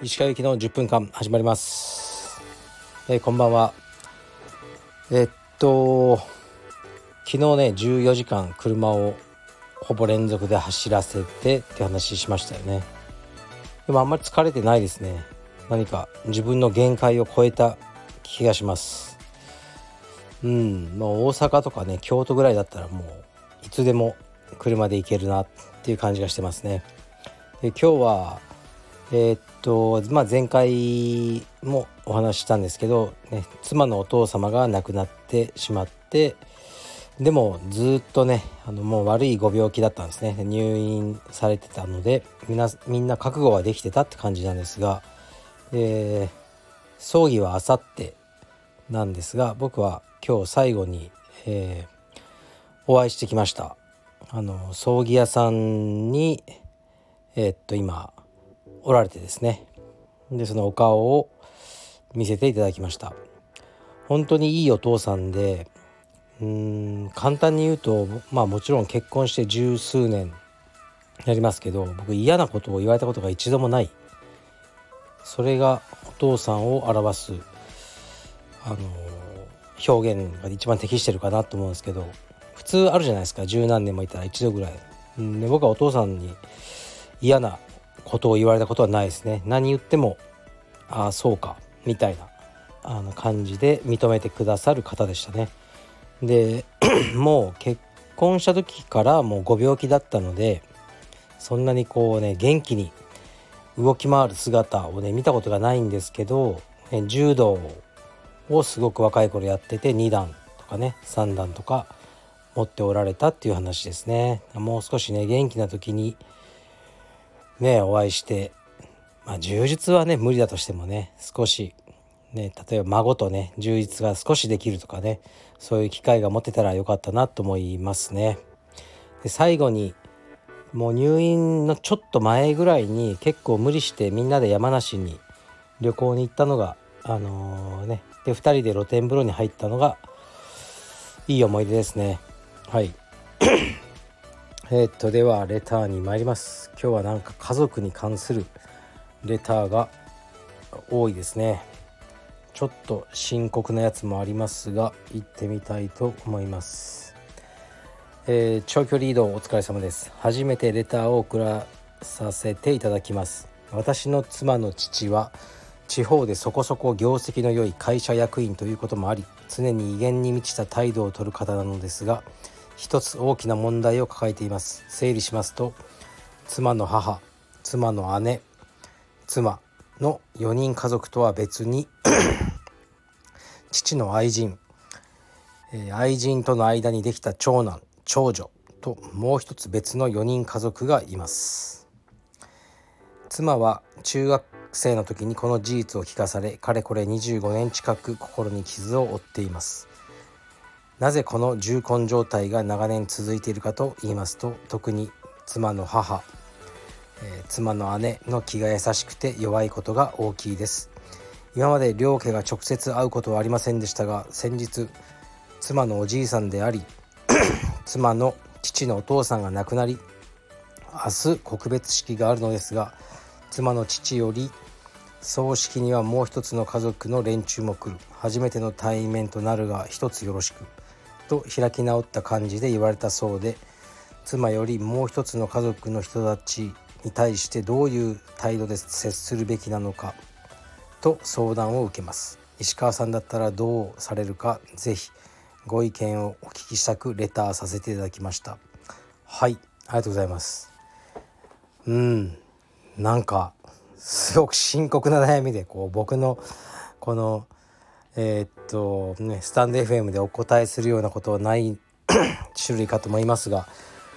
石川行きの10分間始まります、えー、こんばんは。え、っと昨日ね14時間車をほぼ連続で走らせてって話しましたよね。でもあんまり疲れてないですね。何か自分の限界を超えた気がします。うん。もう大阪とかね京都ぐらいだったらもういつでも車で行けるなっていう感じがしてますね。で今日はえー、っとまあ前回もお話ししたんですけど、ね、妻のお父様が亡くなってしまってでもずっとねあのもう悪いご病気だったんですね。入院されてたのでみんなみんな覚悟はできてたって感じなんですが、えー、葬儀はあさってなんですが僕は今日最後に、えー、お会いしてきました。あの葬儀屋さんにえー、っと今おられてですね。でそのお顔を見せていただきました。本当にいいお父さんでうん簡単に言うとまあもちろん結婚して十数年やりますけど僕嫌なことを言われたことが一度もない。それがお父さんを表すあの表現が一番適してるかなと思うんですけど普通あるじゃないですか。十何年もいたら一度ぐらい。で僕はお父さんに嫌なことを言われたことはないですね。何言ってもああそうかみたいなあの感じで認めてくださる方でしたね。で もう結婚した時からもうご病気だったのでそんなにこうね元気に動き回る姿をね見たことがないんですけど、ね、柔道をすごく若い頃やってて2段とかね3段とか持っておられたっていう話ですねもう少しね元気な時にねお会いしてまあ充実はね無理だとしてもね少しね、例えば孫とね充実が少しできるとかねそういう機会が持てたらよかったなと思いますね。で最後にもう入院のちょっと前ぐらいに結構無理してみんなで山梨に旅行に行ったのがあのー、ねで2人で露天風呂に入ったのがいい思い出ですね。はい。えっとではレターに参ります。今日はなんか家族に関するレターが多いですね。ちょっと深刻なやつもありますが行ってみたいと思います、えー、長距離移動お疲れ様です。初めてレターを送らさせていただきます。私の妻の父は地方でそこそこ業績の良い会社役員ということもあり常に威厳に満ちた態度をとる方なのですが一つ大きな問題を抱えています。整理しますと妻の母妻の姉妻の4人家族とは別に 父の愛人、え、愛人との間にできた長男長女ともう一つ別の4人家族がいます。妻は中学生の時にこの事実を聞かされかれこれ25年近く心に傷を負っています。なぜこの重婚状態が長年続いているかと言いますと特に妻の母えー、妻の姉の気が優しくて弱いことが大きいです。今まで両家が直接会うことはありませんでしたが先日妻のおじいさんであり 妻の父のお父さんが亡くなり明日告別式があるのですが妻の父より葬式にはもう一つの家族の連中も来る。初めての対面となるが一つよろしく。と開き直った感じで言われたそうで妻よりもう一つの家族の人たちに対してどういう態度で接するべきなのかと相談を受けます。石川さんだったらどうされるかぜひご意見をお聞きしたくレターさせていただきました。はいありがとうございます。うんなんかすごく深刻な悩みでこう僕のこのえー、っとねスタンド FM でお答えするようなことはない 種類かと思いますが、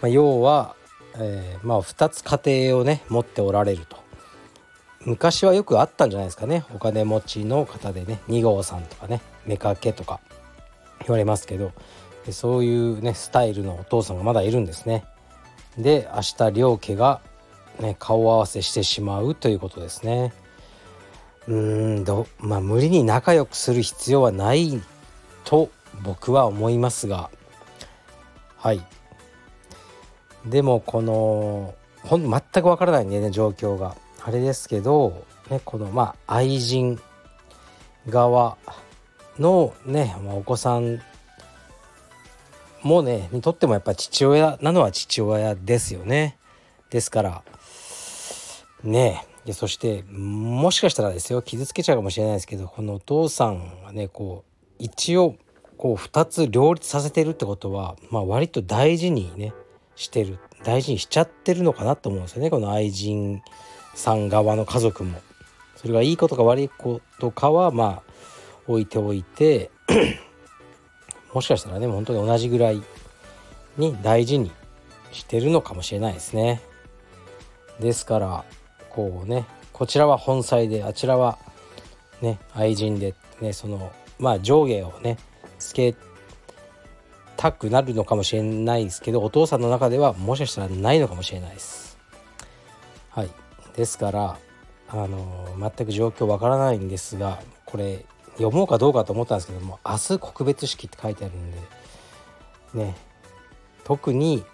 まあ、要はえー、まあ2つ家庭をね持っておられると。昔はよくあったんじゃないですかね。お金持ちの方でね2号さんとかね妾とか言われますけどそういうねスタイルのお父さんがまだいるんですね。で明日両家が、ね、顔合わせしてしまうということですね。うんどまあ無理に仲良くする必要はないと僕は思いますが。はい。でもこのほん全くわからないんでね状況が。あれですけど、ね、このまあ愛人側のね、まあ、お子さんもねにとってもやっぱ父親なのは父親ですよね。ですから。ねでそしてもしかしたらですよ。傷つけちゃうかもしれないですけどこのお父さんがねこう一応こう2つ両立させてるってことは、まあ、割と大事にねしてる。大事にしちゃってるのかなと思うんですよね。この愛人さん側の家族も。それがいいことか悪いことかはまあ置いておいて もしかしたらね本当に同じぐらいに大事にしてるのかもしれないですね。ですからこうねこちらは本妻であちらはね愛人でねそのまあ上下をねつけたくなるのかもしれないですけどお父さんの中ではもしかしたらないのかもしれないです。はいですからあの全く状況わからないんですがこれ読もうかどうかと思ったんですけども明日告別式って書いてあるんでね特に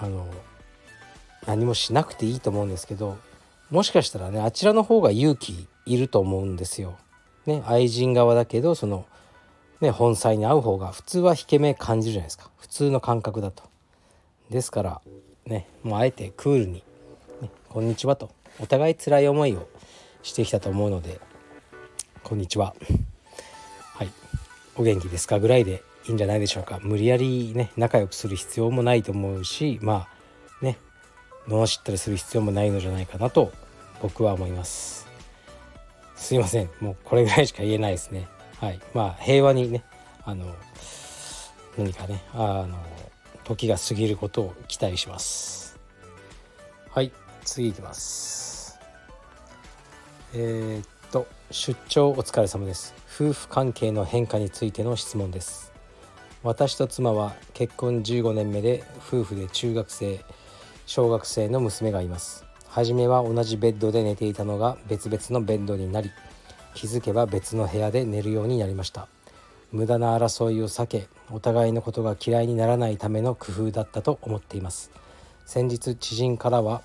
あの何もしなくていいと思うんですけどもしかしたらねあちらの方が勇気いると思うんですよ。ね愛人側だけどその、ね、本妻に会う方が普通は引け目感じるじゃないですか普通の感覚だと。ですからねもうあえてクールに、ね「こんにちは」とお互い辛い思いをしてきたと思うので「こんにちは」はい「お元気ですか?」ぐらいでいいんじゃないでしょうか無理やりね仲良くする必要もないと思うしまあね罵ったりする必要もないのじゃないかなと僕は思います。すいません。もうこれぐらいしか言えないですね。はい。まあ平和にねあの何かねあの時が過ぎることを期待します。はい。次いきます。えー、っと出張お疲れ様です。夫婦関係の変化についての質問です。私と妻は結婚15年目で夫婦で中学生。小学生の娘がいます。初めは同じベッドで寝ていたのが別々のベッドになり気づけば別の部屋で寝るようになりました。無駄な争いを避けお互いのことが嫌いにならないための工夫だったと思っています。先日知人からは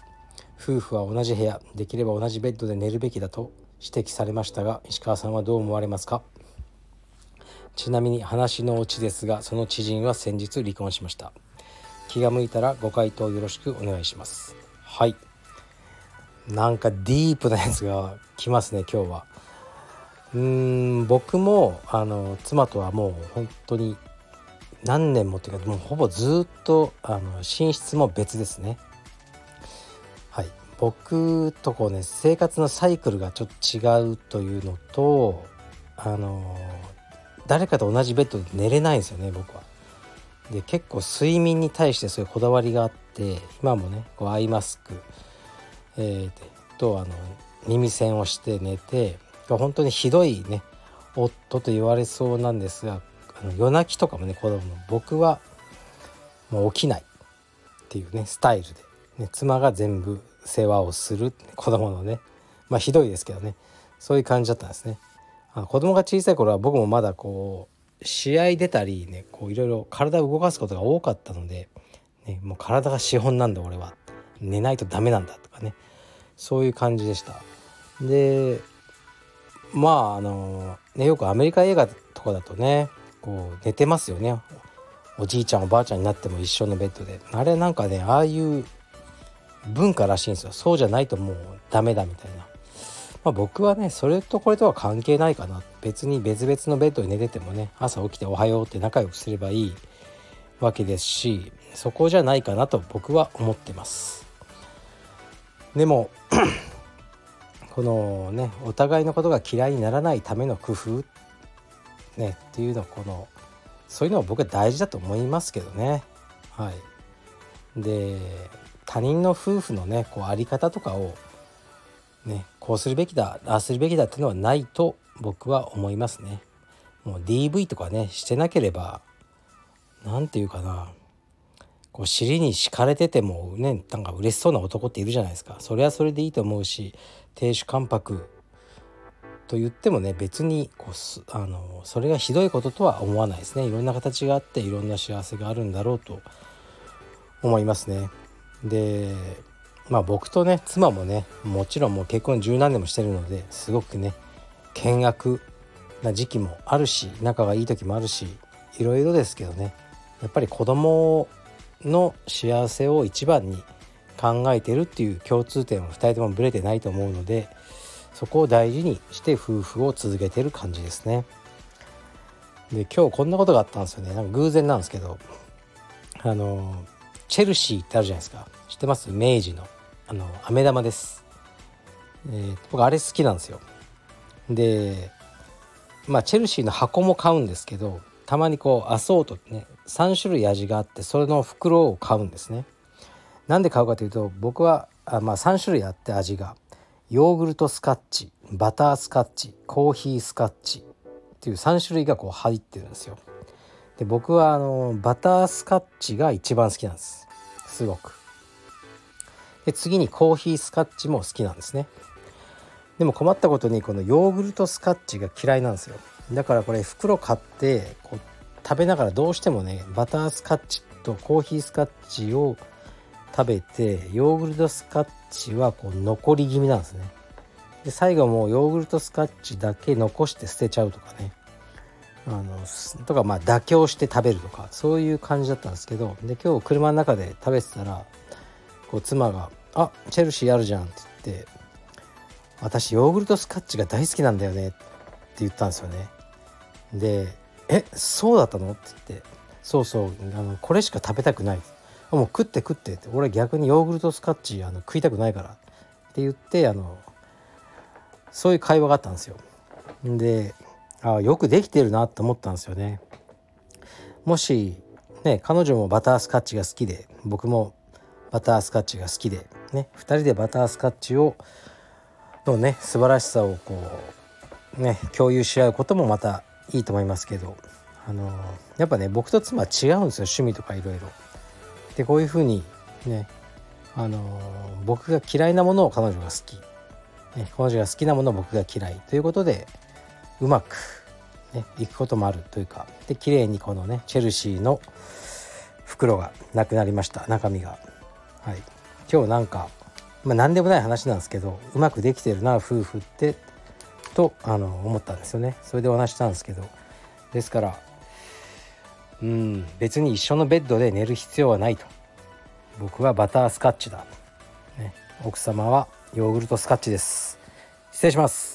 夫婦は同じ部屋できれば同じベッドで寝るべきだと指摘されましたが石川さんはどう思われますか？ちなみに話のオチですがその知人は先日離婚しました。気が向いたらご回答よろしくお願いします。はい。なんかディープなやつが来ますね今日は。うーん僕もあの妻とはもう本当に何年もっていうかもうほぼずっとあの寝室も別ですね。はい。僕とこうね生活のサイクルがちょっと違うというのとあの誰かと同じベッドで寝れないんですよね僕は。で結構睡眠に対してそういうこだわりがあって今もねこうアイマスク、えー、とあの耳栓をして寝て本当にひどいね夫と言われそうなんですがあの夜泣きとかもね子供の僕はもう起きないっていうねスタイルで、ね、妻が全部世話をする子供のねまあひどいですけどねそういう感じだったんですね。あ子供が小さい頃は僕もまだこう試合出たりねこういろいろ体を動かすことが多かったので、ね、もう体が資本なんだ俺は。寝ないとダメなんだとかね。そういう感じでした。でまああのねよくアメリカ映画とかだとねこう寝てますよね。おじいちゃんおばあちゃんになっても一緒のベッドで。あれなんかねああいう文化らしいんですよ。そうじゃないともうダメだみたいな。まあ、僕はねそれとこれとは関係ないかな。別に別々のベッドに寝ててもね朝起きて「おはよう」って仲良くすればいいわけですしそこじゃないかなと僕は思ってます。でも このねお互いのことが嫌いにならないための工夫ねっていうのこのそういうのは僕は大事だと思いますけどね。はい。で他人の夫婦のねこうあり方とかをねこうするべきだああするべきだっていうのはないと僕は思いますね。もう DV とかねしてなければ何て言うかなこう尻に敷かれててもねなんか嬉しそうな男っているじゃないですかそれはそれでいいと思うし亭主関白と言ってもね別にこうあのそれがひどいこととは思わないですねいろんな形があっていろんな幸せがあるんだろうと思いますね。でまあ僕とね妻もねもちろんもう結婚十何年もしてるのですごくね険悪な時期もあるし仲がいい時もあるしいろいろですけどねやっぱり子供の幸せを一番に考えてるっていう共通点は2人ともブレてないと思うのでそこを大事にして夫婦を続けてる感じですね。で今日こんなことがあったんですよねなんか偶然なんですけどあのチェルシーってあるじゃないですか知ってます？明治のあの飴玉です、えー、僕あれ好きなんですよ。でまあチェルシーの箱も買うんですけどたまにこうアソートね3種類味があってそれの袋を買うんですね。なんで買うかというと僕はあ、まあ、3種類あって味がヨーグルトスカッチバタースカッチコーヒースカッチっていう3種類がこう入ってるんですよ。で僕はあのバタースカッチが一番好きなんです。すごく。で次にコーヒースカッチも好きなんですね。でも困ったことにこのヨーグルトスカッチが嫌いなんですよ。だからこれ袋買ってこう食べながらどうしてもねバタースカッチとコーヒースカッチを食べてヨーグルトスカッチはこう残り気味なんですね。で最後もヨーグルトスカッチだけ残して捨てちゃうとかね。あのとかまあ妥協して食べるとかそういう感じだったんですけどで今日車の中で食べてたらこう妻が「あチェルシーあるじゃん」って言って「私ヨーグルトスカッチが大好きなんだよね」って言ったんですよね。で「えそうだったの?」って言って「そうそうあのこれしか食べたくない」もう食って食って」って俺逆にヨーグルトスカッチあの食いたくないからって言ってあのそういう会話があったんですよ。であよくできてるなって思ったんですよね。もしね彼女もバタースカッチが好きで僕もバタースカッチが好きでね2人でバタースカッチをのね素晴らしさをこうね共有し合うこともまたいいと思いますけどあのやっぱね僕と妻は違うんですよ趣味とかいろいろ。でこういうふうにねあの僕が嫌いなものを彼女が好き、ね、彼女が好きなものを僕が嫌いということでうまく、ね、いくこともあるというかで綺麗にこのねチェルシーの袋がなくなりました中身が。はい、今日なんか、まあ、何でもない話なんですけどうまくできてるな夫婦ってとあの思ったんですよね。それでお話したんですけど。ですからうん別に一緒のベッドで寝る必要はないと。僕はバタースカッチだ、ね、奥様はヨーグルトスカッチです。失礼します。